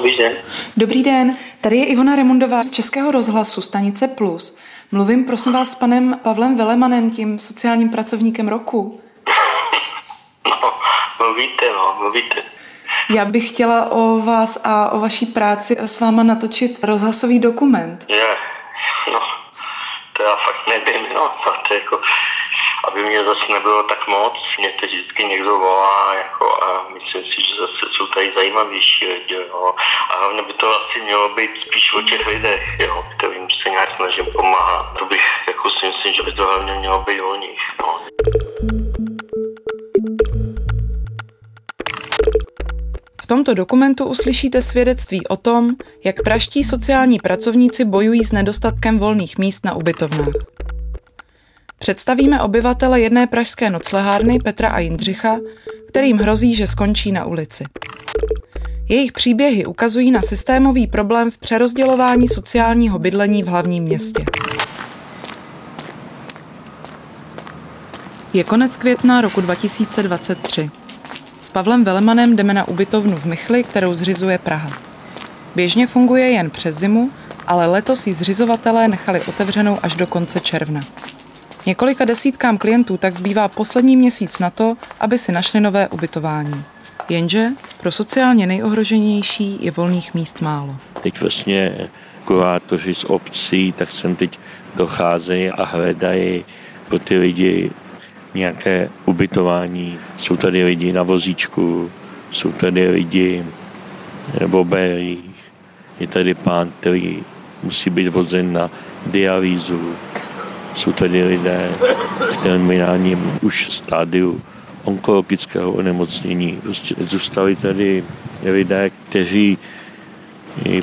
dobrý den. Dobrý den, tady je Ivona Remundová z Českého rozhlasu Stanice Plus. Mluvím prosím vás s panem Pavlem Velemanem, tím sociálním pracovníkem roku. No, mluvíte, no, mluvíte. Já bych chtěla o vás a o vaší práci s váma natočit rozhlasový dokument. Je, no, to já fakt nevím, no, to jako, aby mě zase nebylo tak moc, mě teď vždycky někdo volá, jako, a myslím si, že zase jsou tady zajímavější lidi, jo. A hlavně by to asi mělo být spíš o těch lidech, jo, kterým se nějak snažím pomáhat. To bych, jako si myslím, že by to hlavně mělo být o nich, no. V tomto dokumentu uslyšíte svědectví o tom, jak praští sociální pracovníci bojují s nedostatkem volných míst na ubytovnách. Představíme obyvatele jedné pražské noclehárny Petra a Jindřicha, kterým hrozí, že skončí na ulici. Jejich příběhy ukazují na systémový problém v přerozdělování sociálního bydlení v hlavním městě. Je konec května roku 2023. S Pavlem Velemanem jdeme na ubytovnu v Michli, kterou zřizuje Praha. Běžně funguje jen přes zimu, ale letos ji zřizovatelé nechali otevřenou až do konce června. Několika desítkám klientů tak zbývá poslední měsíc na to, aby si našli nové ubytování. Jenže pro sociálně nejohroženější je volných míst málo. Teď vlastně kurátoři z obcí, tak sem teď docházejí a hledají pro ty lidi nějaké ubytování. Jsou tady lidi na vozíčku, jsou tady lidi v oberích, je tady pán, který musí být vozen na dialýzu, jsou tady lidé v terminálním už stádiu onkologického onemocnění. Prostě zůstali tady lidé, kteří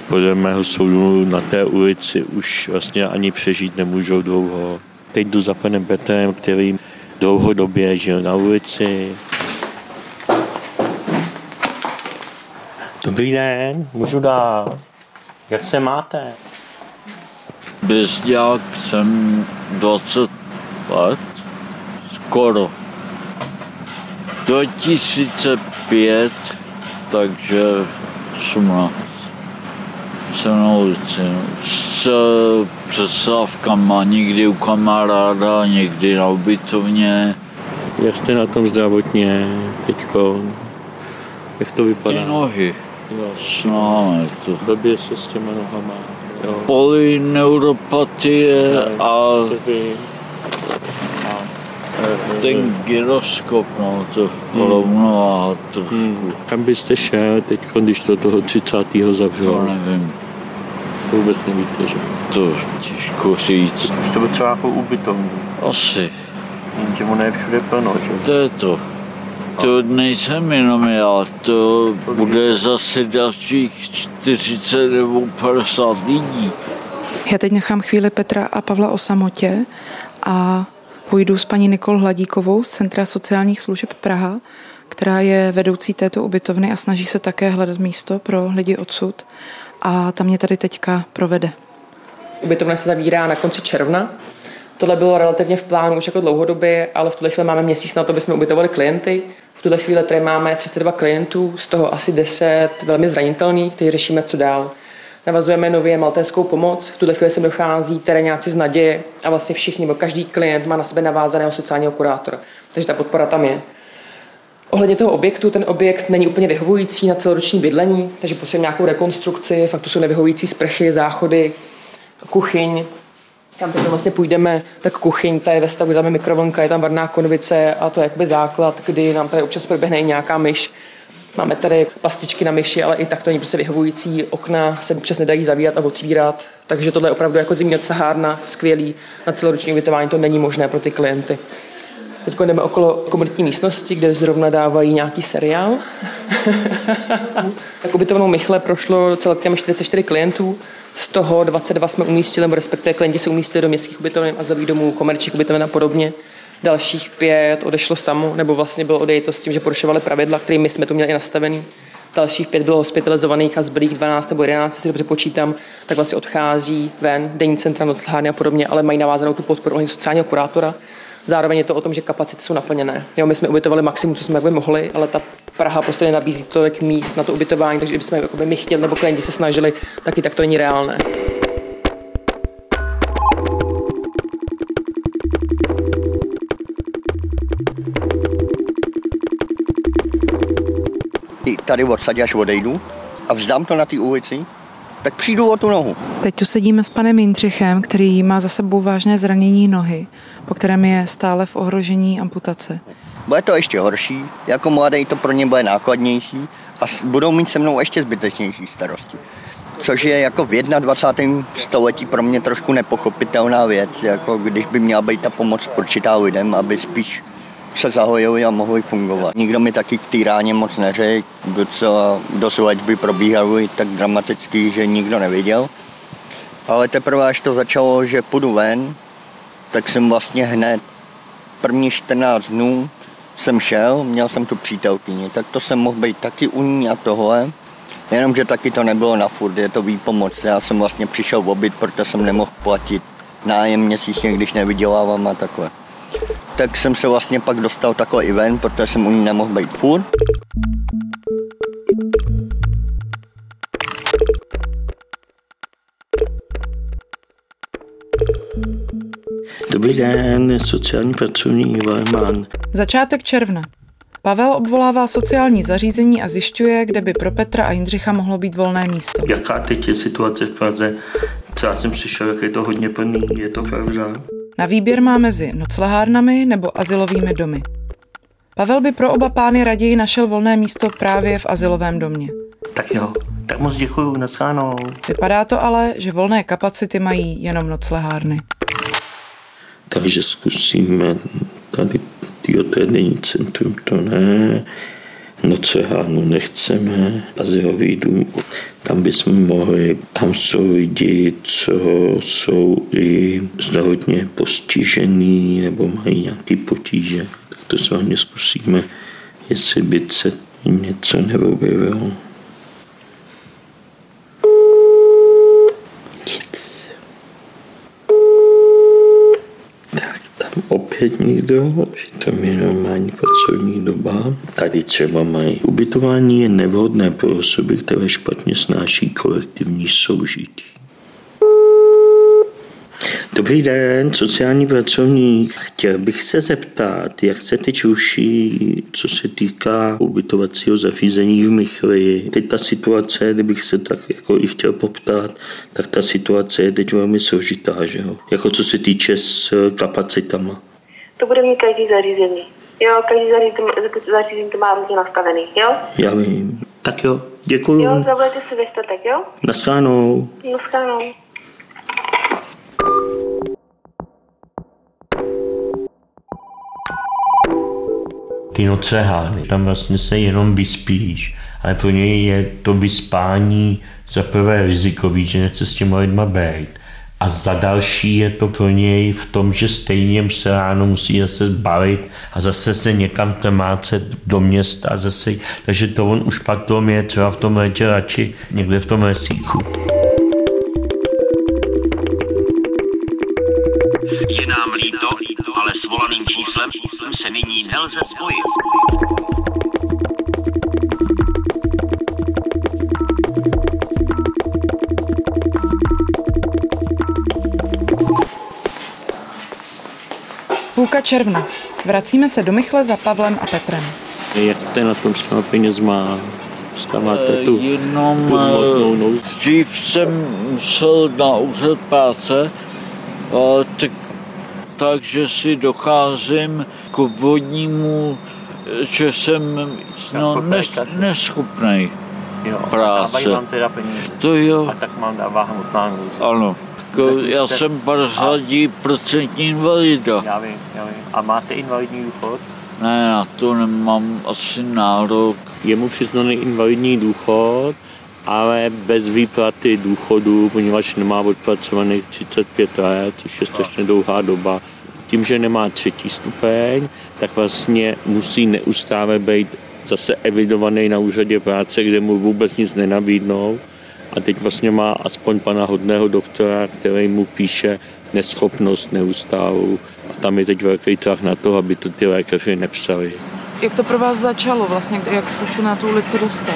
podle mého soudu na té ulici už vlastně ani přežít nemůžou dlouho. Teď jdu za panem Petrem, který dlouhodobě žil na ulici. Dobrý den, můžu dát. Jak se máte? Bezďák jsem 20 let, skoro. 2005, takže 18. Jsem na ulici. S přesávkama, někdy u kamaráda, někdy na ubytovně. Jak jste na tom zdravotně teďko? Jak to vypadá? Ty nohy. Jo. Známe to. Blbě se s těma nohama. Jo. Polyneuropatie a To ten gyroskop, no to rovnováha trošku. Hmm. Kam byste šel teď, když to toho 30. To zavřelo? nevím, To vůbec nevíte, že? to těžko říct. Jste byl třeba jako ubytovní. Asi, Jenže ono je všude plno, že? to je to. To nejsem jenom já, to bude zase dalších 40 nebo 50 lidí. Já teď nechám chvíli Petra a Pavla o samotě a půjdu s paní Nikol Hladíkovou z Centra sociálních služeb Praha, která je vedoucí této ubytovny a snaží se také hledat místo pro lidi odsud. A ta mě tady teďka provede. Ubytovna se zavírá na konci června. Tohle bylo relativně v plánu už jako dlouhodobě, ale v tuhle chvíli máme měsíc na to, aby jsme ubytovali klienty. V tuhle chvíli tady máme 32 klientů, z toho asi 10 velmi zranitelných, kteří řešíme, co dál. Navazujeme nově maltéskou pomoc. V tuhle chvíli sem dochází terénáci z naděje a vlastně všichni, nebo každý klient má na sebe navázaného sociálního kurátora. Takže ta podpora tam je. Ohledně toho objektu, ten objekt není úplně vyhovující na celoroční bydlení, takže potřebujeme nějakou rekonstrukci, fakt to jsou nevyhovující sprchy, záchody, kuchyň. Kam teď vlastně půjdeme, tak kuchyň, ta je ve stavu, tam je mikrovlnka, je tam varná konvice a to je jakoby základ, kdy nám tady občas proběhne i nějaká myš. Máme tady pastičky na myši, ale i tak to není prostě vyhovující. Okna se občas nedají zavírat a otvírat, takže tohle je opravdu jako zimní odsahárna, skvělý. Na celoroční ubytování to není možné pro ty klienty. Teď jdeme okolo komunitní místnosti, kde zrovna dávají nějaký seriál. tak ubytovnou Michle prošlo celkem 44 klientů, z toho 22 jsme umístili, nebo respektive klienti se umístili do městských ubytoven, azylových domů, komerčních ubytoven a podobně. Dalších pět odešlo samo, nebo vlastně bylo odejito s tím, že porušovali pravidla, které my jsme tu měli i nastavený. Dalších pět bylo hospitalizovaných a zbylých 12 nebo 11, si dobře počítám, tak vlastně odchází ven, denní centra, noclehárny a podobně, ale mají navázanou tu podporu ohledně sociálního kurátora. Zároveň je to o tom, že kapacity jsou naplněné. Jo, my jsme ubytovali maximum, co jsme jakby mohli, ale ta Praha prostě nenabízí tolik míst na to ubytování, takže kdybychom jakoby my chtěli nebo klienti se snažili, taky tak to není reálné. Tady odsaď až odejdu a vzdám to na té ulici, tak přijdu o tu nohu. Teď tu sedíme s panem Jindřichem, který má za sebou vážné zranění nohy, po kterém je stále v ohrožení amputace. Bude to ještě horší, jako mladý to pro ně bude nákladnější a budou mít se mnou ještě zbytečnější starosti. Což je jako v 21. století pro mě trošku nepochopitelná věc, jako když by měla být ta pomoc určitá lidem, aby spíš se zahojili a mohli fungovat. Nikdo mi taky k té ráně moc neřekl, docela dost léčby probíhaly tak dramaticky, že nikdo neviděl. Ale teprve až to začalo, že půjdu ven, tak jsem vlastně hned první 14 dnů jsem šel, měl jsem tu přítelkyni, tak to jsem mohl být taky u ní a tohle. Jenomže taky to nebylo na furt, je to výpomoc. Já jsem vlastně přišel v obyt, protože jsem nemohl platit nájem měsíčně, když nevydělávám a takhle. Tak jsem se vlastně pak dostal takhle i ven, protože jsem u ní nemohl být furt. Dobrý den, sociální pracovník Valman. Začátek června. Pavel obvolává sociální zařízení a zjišťuje, kde by pro Petra a Jindřicha mohlo být volné místo. Jaká teď je situace v Praze? Co já jsem slyšel, jak je to hodně plný, je to pravda? Na výběr má mezi noclehárnami nebo asilovými domy. Pavel by pro oba pány raději našel volné místo právě v asilovém domě. Tak jo, tak moc děkuju, naschánou. Vypadá to ale, že volné kapacity mají jenom noclehárny. Takže zkusíme tady, jo, to je denní centrum, to ne. Nocehánu nechceme, azylový dům, tam bychom mohli, tam jsou lidi, co jsou i zdravotně postižený nebo mají nějaké potíže. Tak to s vámi zkusíme, jestli by se něco neobjevilo. Nic. Tak tam opět nikdo, že je normální pracovní doba. Tady třeba mají ubytování je nevhodné pro osoby, které špatně snáší kolektivní soužití. Dobrý den, sociální pracovník. Chtěl bych se zeptat, jak se teď ruší, co se týká ubytovacího zařízení v Michli. Teď ta situace, kdybych se tak jako i chtěl poptat, tak ta situace je teď velmi složitá, že jo? Jako co se týče s kapacitama. To bude mít každý zařízení. Jo, každý zařízení, zařízení to má různě nastavený, jo? Já vím. Tak jo, děkuju. Jo, zavolejte si ve čtvrtek, jo? Naschánou. Naschledanou. ty noclehány. Tam vlastně se jenom vyspíš, ale pro něj je to vyspání za prvé rizikový, že nechce s těma lidma být. A za další je to pro něj v tom, že stejně se ráno musí zase zbavit a zase se někam temácet do města zase, takže to on už pak tom je třeba v tom létě radši někde v tom lesíku. Půlka června. Vracíme se do Michle za Pavlem a Petrem. Jak jste na tom s těma penězma? Stáváte tu, Jenom tu eh, dřív jsem musel na úřad práce, a tak, takže si docházím k obvodnímu, že jsem no, nes. Jo, práce. dávají vám teda peníze. To jo, A tak mám dává hmotná nouze. ano. Ko, Tak vy já jste- jsem 50% invalida. Já vím, já vím. A máte invalidní důchod? Ne, na to nemám asi nárok. Je mu přiznaný invalidní důchod, ale bez výplaty důchodu, poněvadž nemá odpracovaných 35 let, což je strašně dlouhá doba. Tím, že nemá třetí stupeň, tak vlastně musí neustále být zase evidovaný na úřadě práce, kde mu vůbec nic nenabídnou. A teď vlastně má aspoň pana hodného doktora, který mu píše neschopnost neustálou a tam je teď velký tlak na to, aby to ty lékaři nepsali. Jak to pro vás začalo vlastně? Jak jste se na tu ulici dostal?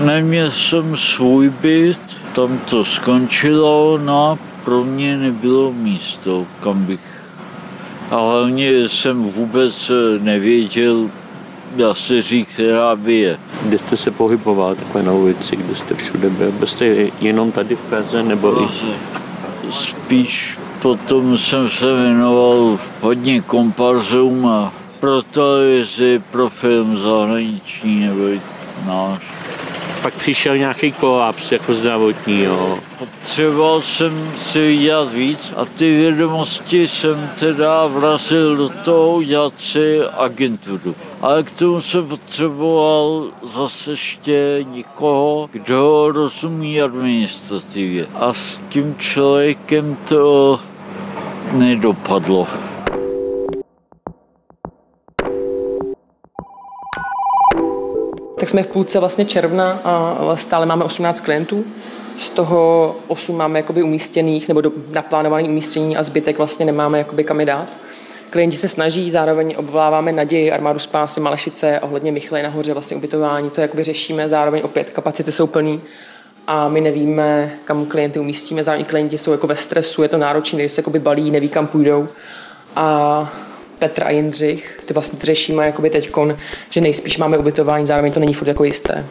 Neměl jsem svůj byt, tam to skončilo, no a pro mě nebylo místo, kam bych. A hlavně jsem vůbec nevěděl, dá se říct, která by je. Kde jste se pohyboval takhle na ulici, kde jste všude byl? Byl jste jenom tady v Praze nebo i... Spíš potom jsem se věnoval hodně komparzům a pro televizi, pro film zahraniční nebo náš. Pak přišel nějaký kolaps jako zdravotní, jo. Potřeboval jsem si vydělat víc a ty vědomosti jsem teda vrazil do toho udělat si agenturu. Ale k tomu jsem potřeboval zase ještě někoho, kdo rozumí administrativě. A s tím člověkem to nedopadlo. Tak jsme v půlce vlastně června a stále máme 18 klientů. Z toho 8 máme jakoby umístěných nebo naplánovaných umístění a zbytek vlastně nemáme jakoby kam je dát. Klienti se snaží, zároveň obvoláváme naději armádu spásy Malešice ohledně Michle nahoře vlastně ubytování. To jakoby řešíme, zároveň opět kapacity jsou plný a my nevíme, kam klienty umístíme. Zároveň klienti jsou jako ve stresu, je to náročné, když se jakoby balí, neví, kam půjdou. A Petr a Jindřich, ty vlastně řešíme jakoby teďkon, že nejspíš máme ubytování, zároveň to není furt jako jisté.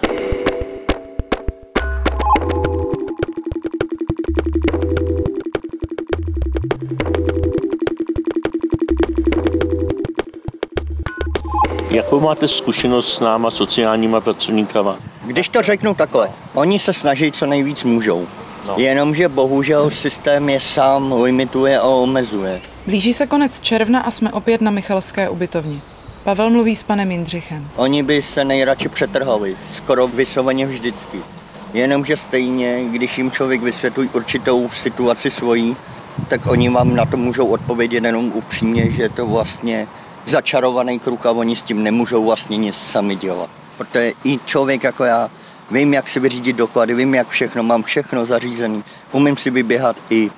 Jakou máte zkušenost s náma sociálníma pracovníkama? Když to řeknu takhle, oni se snaží co nejvíc můžou. No. Jenomže bohužel systém je sám limituje a omezuje. Blíží se konec června a jsme opět na Michalské ubytovně. Pavel mluví s panem Jindřichem. Oni by se nejradši přetrhali, skoro vysloveně vždycky. Jenomže stejně, když jim člověk vysvětlí určitou situaci svojí, tak oni vám na to můžou odpovědět jenom upřímně, že to vlastně začarovaný kruh a oni s tím nemůžou vlastně nic sami dělat. Protože i člověk jako já, vím, jak si vyřídit doklady, vím, jak všechno, mám všechno zařízený, umím si vyběhat i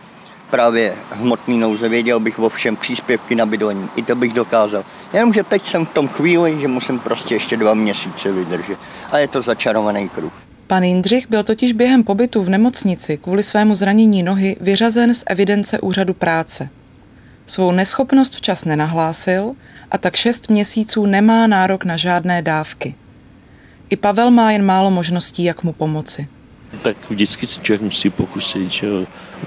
právě hmotný nouze, věděl bych o všem příspěvky na bydlení, i to bych dokázal. Jenomže teď jsem v tom chvíli, že musím prostě ještě dva měsíce vydržet. A je to začarovaný kruh. Pan Jindřich byl totiž během pobytu v nemocnici kvůli svému zranění nohy vyřazen z evidence úřadu práce. Svou neschopnost včas nenahlásil a tak šest měsíců nemá nárok na žádné dávky. I Pavel má jen málo možností, jak mu pomoci. Tak vždycky se člověk musí pokusit, že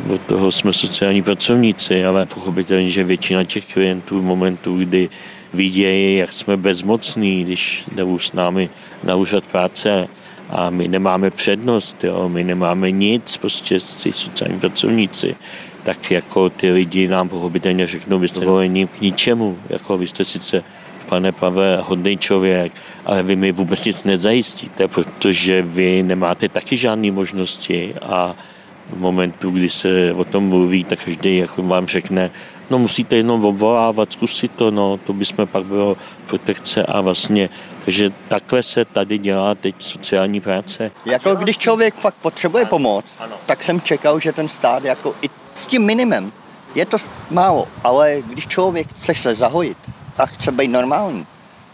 od toho jsme sociální pracovníci, ale pochopitelně, že většina těch klientů v momentu, kdy vidějí, jak jsme bezmocní, když jdou s námi na úřad práce a my nemáme přednost, jo, my nemáme nic, prostě ty sociální pracovníci, tak jako ty lidi nám pochopitelně řeknou, vy jste volení k ničemu, jako vy jste sice pane Pave, hodný člověk, ale vy mi vůbec nic nezajistíte, protože vy nemáte taky žádné možnosti a v momentu, kdy se o tom mluví, tak každý jako vám řekne, no musíte jenom obvolávat, zkusit to, no, to by jsme pak bylo protekce a vlastně, takže takhle se tady dělá teď sociální práce. Jako když člověk fakt potřebuje pomoc, tak jsem čekal, že ten stát jako i s tím minimem, je to málo, ale když člověk chce se zahojit a chce být normální,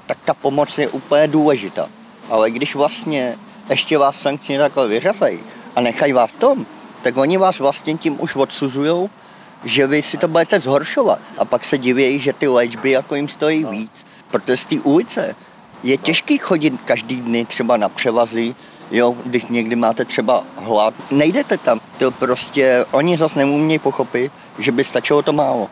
tak ta pomoc je úplně důležitá. Ale když vlastně ještě vás sankčně takhle vyřazají a nechají vás v tom, tak oni vás vlastně tím už odsuzují, že vy si to budete zhoršovat. A pak se divějí, že ty léčby jako jim stojí víc. Protože z té ulice je těžký chodit každý dny třeba na převazy, jo, když někdy máte třeba hlad, nejdete tam. To prostě oni zase neumí pochopit, že by stačilo to málo.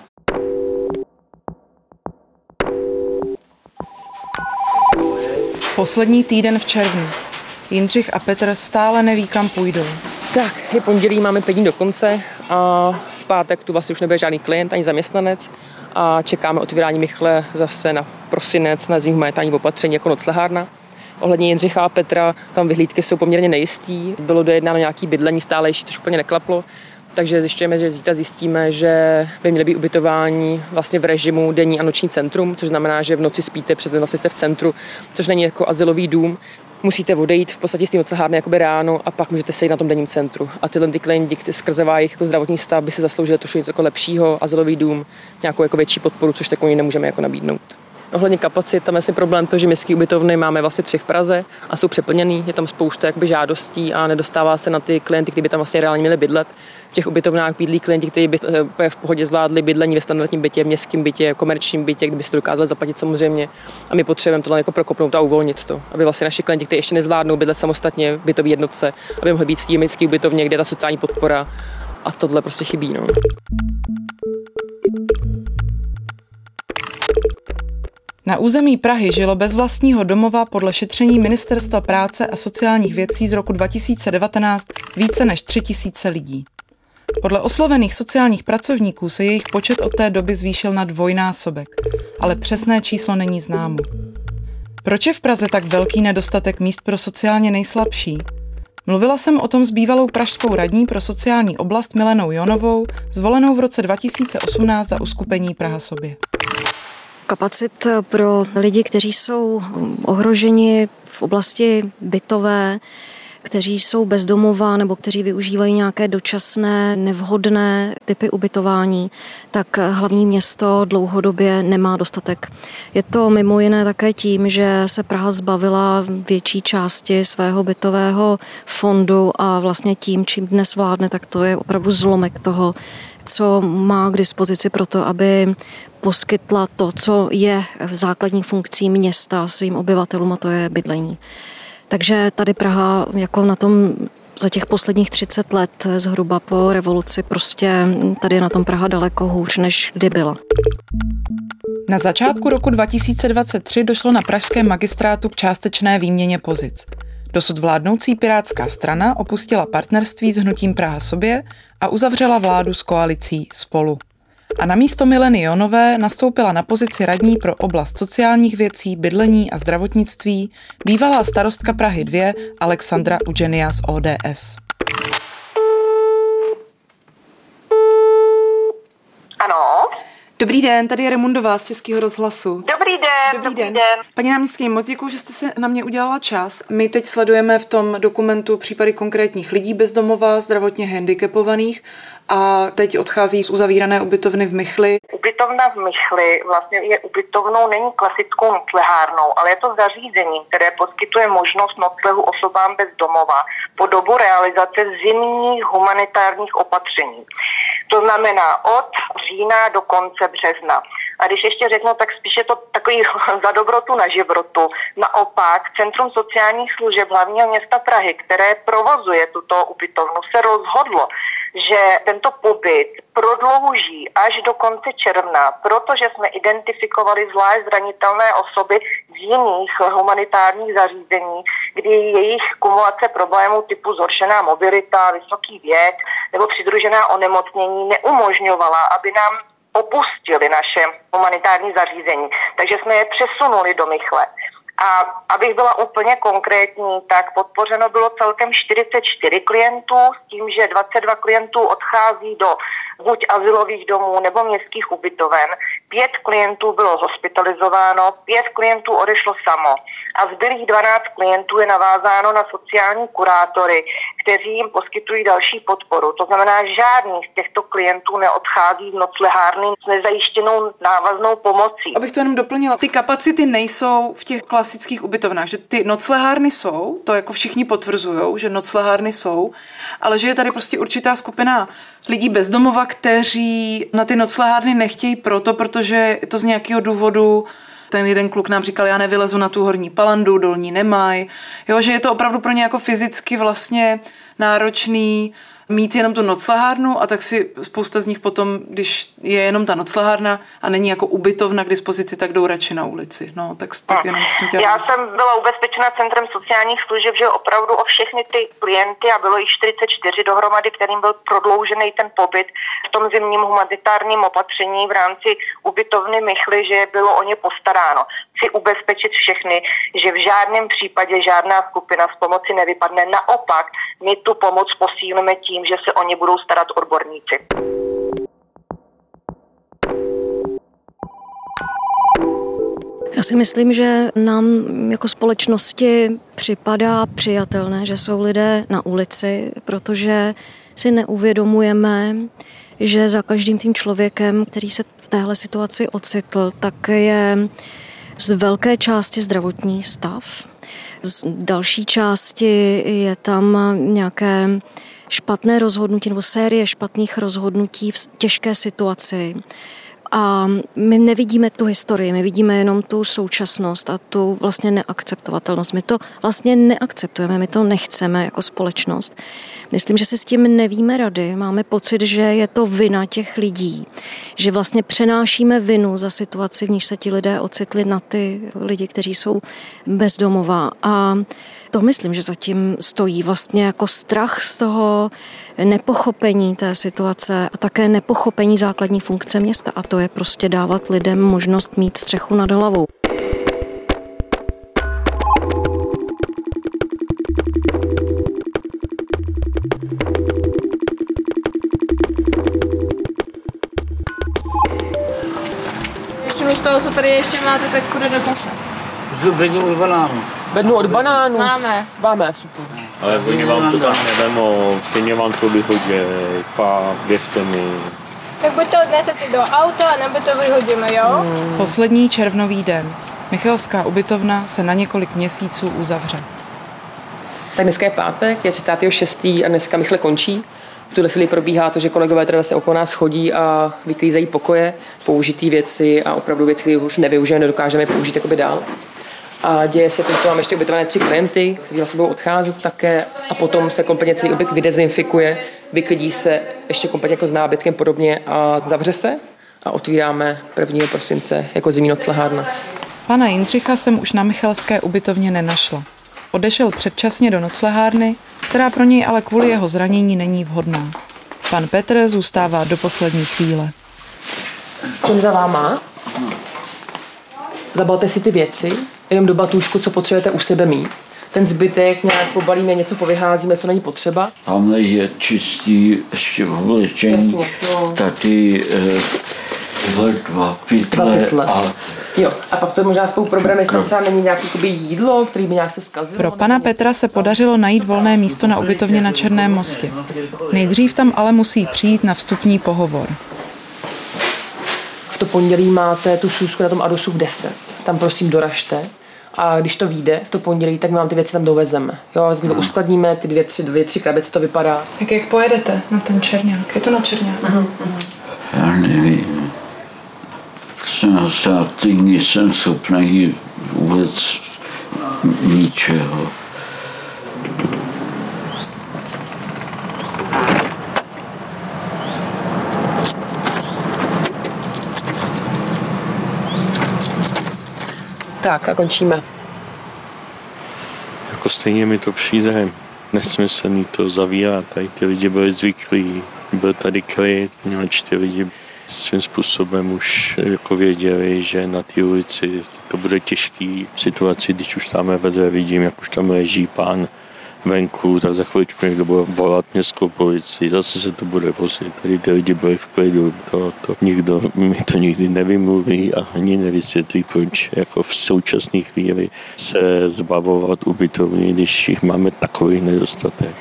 Poslední týden v červnu. Jindřich a Petr stále neví, kam půjdou. Tak, je pondělí, máme pět dní do konce a v pátek tu vlastně už nebude žádný klient ani zaměstnanec a čekáme otvírání Michle zase na prosinec na zimní humanitární opatření jako noclehárna. Ohledně Jindřicha a Petra, tam vyhlídky jsou poměrně nejistý. Bylo dojednáno nějaký bydlení stálejší, což úplně neklaplo. Takže zjišťujeme, že zítra zjistíme, že by měly být ubytování vlastně v režimu denní a noční centrum, což znamená, že v noci spíte přes den vlastně se v centru, což není jako asilový dům, musíte odejít v podstatě z té noclehárny jakoby ráno a pak můžete sejít na tom denním centru. A tyhle ty klienti, skrze jejich jako zdravotní stav by si zasloužili trošku něco jako lepšího, azylový dům, nějakou jako větší podporu, což takový nemůžeme jako nabídnout. Ohledně kapacit, tam je asi problém to, že městské ubytovny máme vlastně tři v Praze a jsou přeplněný, je tam spousta jakoby, žádostí a nedostává se na ty klienty, kteří by tam vlastně reálně měli bydlet. V těch ubytovnách bydlí klienti, kteří by eh, v pohodě zvládli bydlení ve standardním bytě, v městském bytě, komerčním bytě, kdyby se dokázali zaplatit samozřejmě. A my potřebujeme tohle jako prokopnout a uvolnit to, aby vlastně naši klienti, kteří ještě nezvládnou bydlet samostatně v bytové jednotce, aby mohli být v té ubytovně, kde je ta sociální podpora. A tohle prostě chybí. No. Na území Prahy žilo bez vlastního domova podle šetření Ministerstva práce a sociálních věcí z roku 2019 více než 3000 lidí. Podle oslovených sociálních pracovníků se jejich počet od té doby zvýšil na dvojnásobek, ale přesné číslo není známo. Proč je v Praze tak velký nedostatek míst pro sociálně nejslabší? Mluvila jsem o tom s bývalou pražskou radní pro sociální oblast Milenou Jonovou, zvolenou v roce 2018 za uskupení Praha sobě kapacit pro lidi, kteří jsou ohroženi v oblasti bytové, kteří jsou bezdomová nebo kteří využívají nějaké dočasné, nevhodné typy ubytování, tak hlavní město dlouhodobě nemá dostatek. Je to mimo jiné také tím, že se Praha zbavila větší části svého bytového fondu a vlastně tím, čím dnes vládne, tak to je opravdu zlomek toho, co má k dispozici pro to, aby poskytla to, co je v základní funkcí města svým obyvatelům a to je bydlení. Takže tady Praha jako na tom za těch posledních 30 let zhruba po revoluci prostě tady je na tom Praha daleko hůř, než kdy byla. Na začátku roku 2023 došlo na pražském magistrátu k částečné výměně pozic. Dosud vládnoucí pirátská strana opustila partnerství s hnutím Praha sobě a uzavřela vládu s koalicí Spolu a na místo Mileny Jonové nastoupila na pozici radní pro oblast sociálních věcí, bydlení a zdravotnictví bývalá starostka Prahy 2 Alexandra Ugenia z ODS. Dobrý den, tady je Remundová z Českého rozhlasu. Dobrý den, dobrý, dobrý den. den. Paní náměstkyně, moc děkuji, že jste se na mě udělala čas. My teď sledujeme v tom dokumentu případy konkrétních lidí bezdomova, zdravotně handicapovaných a teď odchází z uzavírané ubytovny v Mychli. Ubytovna v Mychli vlastně je ubytovnou, není klasickou noclehárnou, ale je to zařízení, které poskytuje možnost noclehu osobám bez domova po dobu realizace zimních humanitárních opatření. To znamená od října do konce března. A když ještě řeknu, tak spíše to takový za dobrotu na životu. Naopak, Centrum sociálních služeb hlavního města Prahy, které provozuje tuto ubytovnu, se rozhodlo, že tento pobyt prodlouží až do konce června, protože jsme identifikovali zvlášť zranitelné osoby z jiných humanitárních zařízení, kdy jejich kumulace problémů typu zhoršená mobilita, vysoký věk nebo přidružená onemocnění neumožňovala, aby nám opustili naše humanitární zařízení. Takže jsme je přesunuli do Mychle. A abych byla úplně konkrétní, tak podpořeno bylo celkem 44 klientů s tím, že 22 klientů odchází do buď asilových domů nebo městských ubytoven. Pět klientů bylo hospitalizováno, pět klientů odešlo samo a zbylých 12 klientů je navázáno na sociální kurátory, kteří jim poskytují další podporu. To znamená, žádný z těchto klientů neodchází v noclehárny s nezajištěnou návaznou pomocí. Abych to jenom doplnila, ty kapacity nejsou v těch klasických ubytovnách, že ty noclehárny jsou, to jako všichni potvrzují, že noclehárny jsou, ale že je tady prostě určitá skupina lidí bezdomova, kteří na ty noclehárny nechtějí proto, protože to z nějakého důvodu ten jeden kluk nám říkal, já nevylezu na tu horní palandu, dolní nemaj. Jo, že je to opravdu pro ně jako fyzicky vlastně náročný mít jenom tu noclehárnu a tak si spousta z nich potom, když je jenom ta noclehárna a není jako ubytovna k dispozici, tak jdou radši na ulici. No, tak, tak jenom jsem chtěla Já jsem byla ubezpečena Centrem sociálních služeb, že opravdu o všechny ty klienty, a bylo jich 44 dohromady, kterým byl prodloužený ten pobyt v tom zimním humanitárním opatření v rámci ubytovny Mychly, že bylo o ně postaráno. Chci ubezpečit všechny, že v žádném případě žádná skupina z pomoci nevypadne. Naopak, my tu pomoc posílíme tím, že se o ně budou starat odborníci. Já si myslím, že nám jako společnosti připadá přijatelné, že jsou lidé na ulici, protože si neuvědomujeme, že za každým tím člověkem, který se v téhle situaci ocitl, tak je z velké části zdravotní stav. Z další části je tam nějaké špatné rozhodnutí nebo série špatných rozhodnutí v těžké situaci a my nevidíme tu historii, my vidíme jenom tu současnost a tu vlastně neakceptovatelnost. My to vlastně neakceptujeme, my to nechceme jako společnost. Myslím, že si s tím nevíme rady. Máme pocit, že je to vina těch lidí, že vlastně přenášíme vinu za situaci, v níž se ti lidé ocitli na ty lidi, kteří jsou bezdomová. A to myslím, že zatím stojí vlastně jako strach z toho nepochopení té situace a také nepochopení základní funkce města. A to je prostě dávat lidem možnost mít střechu nad hlavou. Tady ještě máte, tak půjde do koše. Bednu od banánu. Bednu od banánu? Máme. Máme, super. Ale oni vám to tam nevemou, stejně vám to vyhodí, fakt, věřte mi. Tak buď to odnesete do auta, nebo to vyhodíme, jo? Poslední červnový den. Michalská ubytovna se na několik měsíců uzavře. Tak dneska je pátek, je 36. a dneska Michle končí. V tuhle chvíli probíhá to, že kolegové tady se okolo nás chodí a vyklízejí pokoje, použitý věci a opravdu věci, které už nevyužijeme, nedokážeme použít jakoby dál. A děje se to, mám ještě ubytované tři klienty, kteří vlastně budou odcházet také a potom se kompletně celý objekt vydezinfikuje, vyklidí se ještě kompletně jako s nábytkem podobně a zavře se a otvíráme 1. prosince jako zimní noclehárna. Pana Jindřicha jsem už na Michalské ubytovně nenašla. Odešel předčasně do noclehárny, která pro něj ale kvůli jeho zranění není vhodná. Pan Petr zůstává do poslední chvíle. Čím za váma? Zabalte si ty věci, jenom do batůžku, co potřebujete u sebe mít. Ten zbytek nějak pobalíme, něco povyházíme, co není potřeba. Tamhle je čistý ještě v oblečení. Jasně, no. Tady eh, dva pytle, Dva pytle. a Jo, a pak to možná spolu probereme, jestli tam třeba není nějaké jídlo, který by nějak se zkazilo. Pro pana. Petra se podařilo najít volné místo na ubytovně na Černém mostě. Nejdřív tam ale musí přijít na vstupní pohovor. V to pondělí máte tu schůzku na tom Adosu v 10. Tam prosím doražte. A když to vyjde v to pondělí, tak my vám ty věci tam dovezeme. Jo, my to uskladníme, ty dvě, tři, dvě, tři krabice to vypadá. Tak jak pojedete na ten Černák? Je to na Černák? já nevím. Jsem za týdny jsem schopný vůbec ničeho. Tak a končíme. Jako stejně mi to přijde nesmyslný to zavírat. Tady ty lidi byli zvyklí, byl tady klid, poněvadž ty lidi svým způsobem už jako věděli, že na té ulici to bude těžký situaci, když už tam vedle vidím, jak už tam leží pán venku, tak za chviličku někdo bude volat městskou policii, zase se to bude vozit. Tady ty lidi byli v klidu, to, to nikdo mi to nikdy nevymluví a ani nevysvětlí, proč jako v současné chvíli se zbavovat ubytovny, když jich máme takový nedostatek.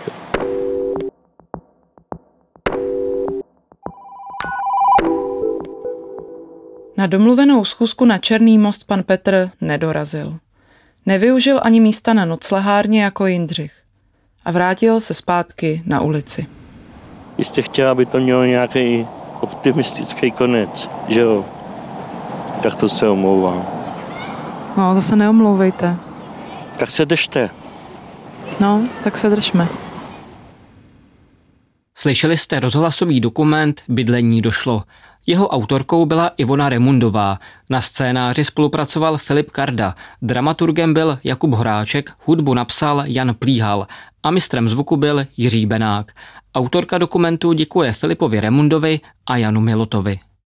Na domluvenou schůzku na Černý most pan Petr nedorazil. Nevyužil ani místa na noclehárně jako Jindřich a vrátil se zpátky na ulici. Jste chtěla, aby to mělo nějaký optimistický konec, že jo? Tak to se omlouvám. No, to se neomlouvejte. Tak se držte. No, tak se držme. Slyšeli jste rozhlasový dokument Bydlení došlo. Jeho autorkou byla Ivona Remundová. Na scénáři spolupracoval Filip Karda. Dramaturgem byl Jakub Horáček, hudbu napsal Jan Plíhal a mistrem zvuku byl Jiří Benák. Autorka dokumentu děkuje Filipovi Remundovi a Janu Milotovi.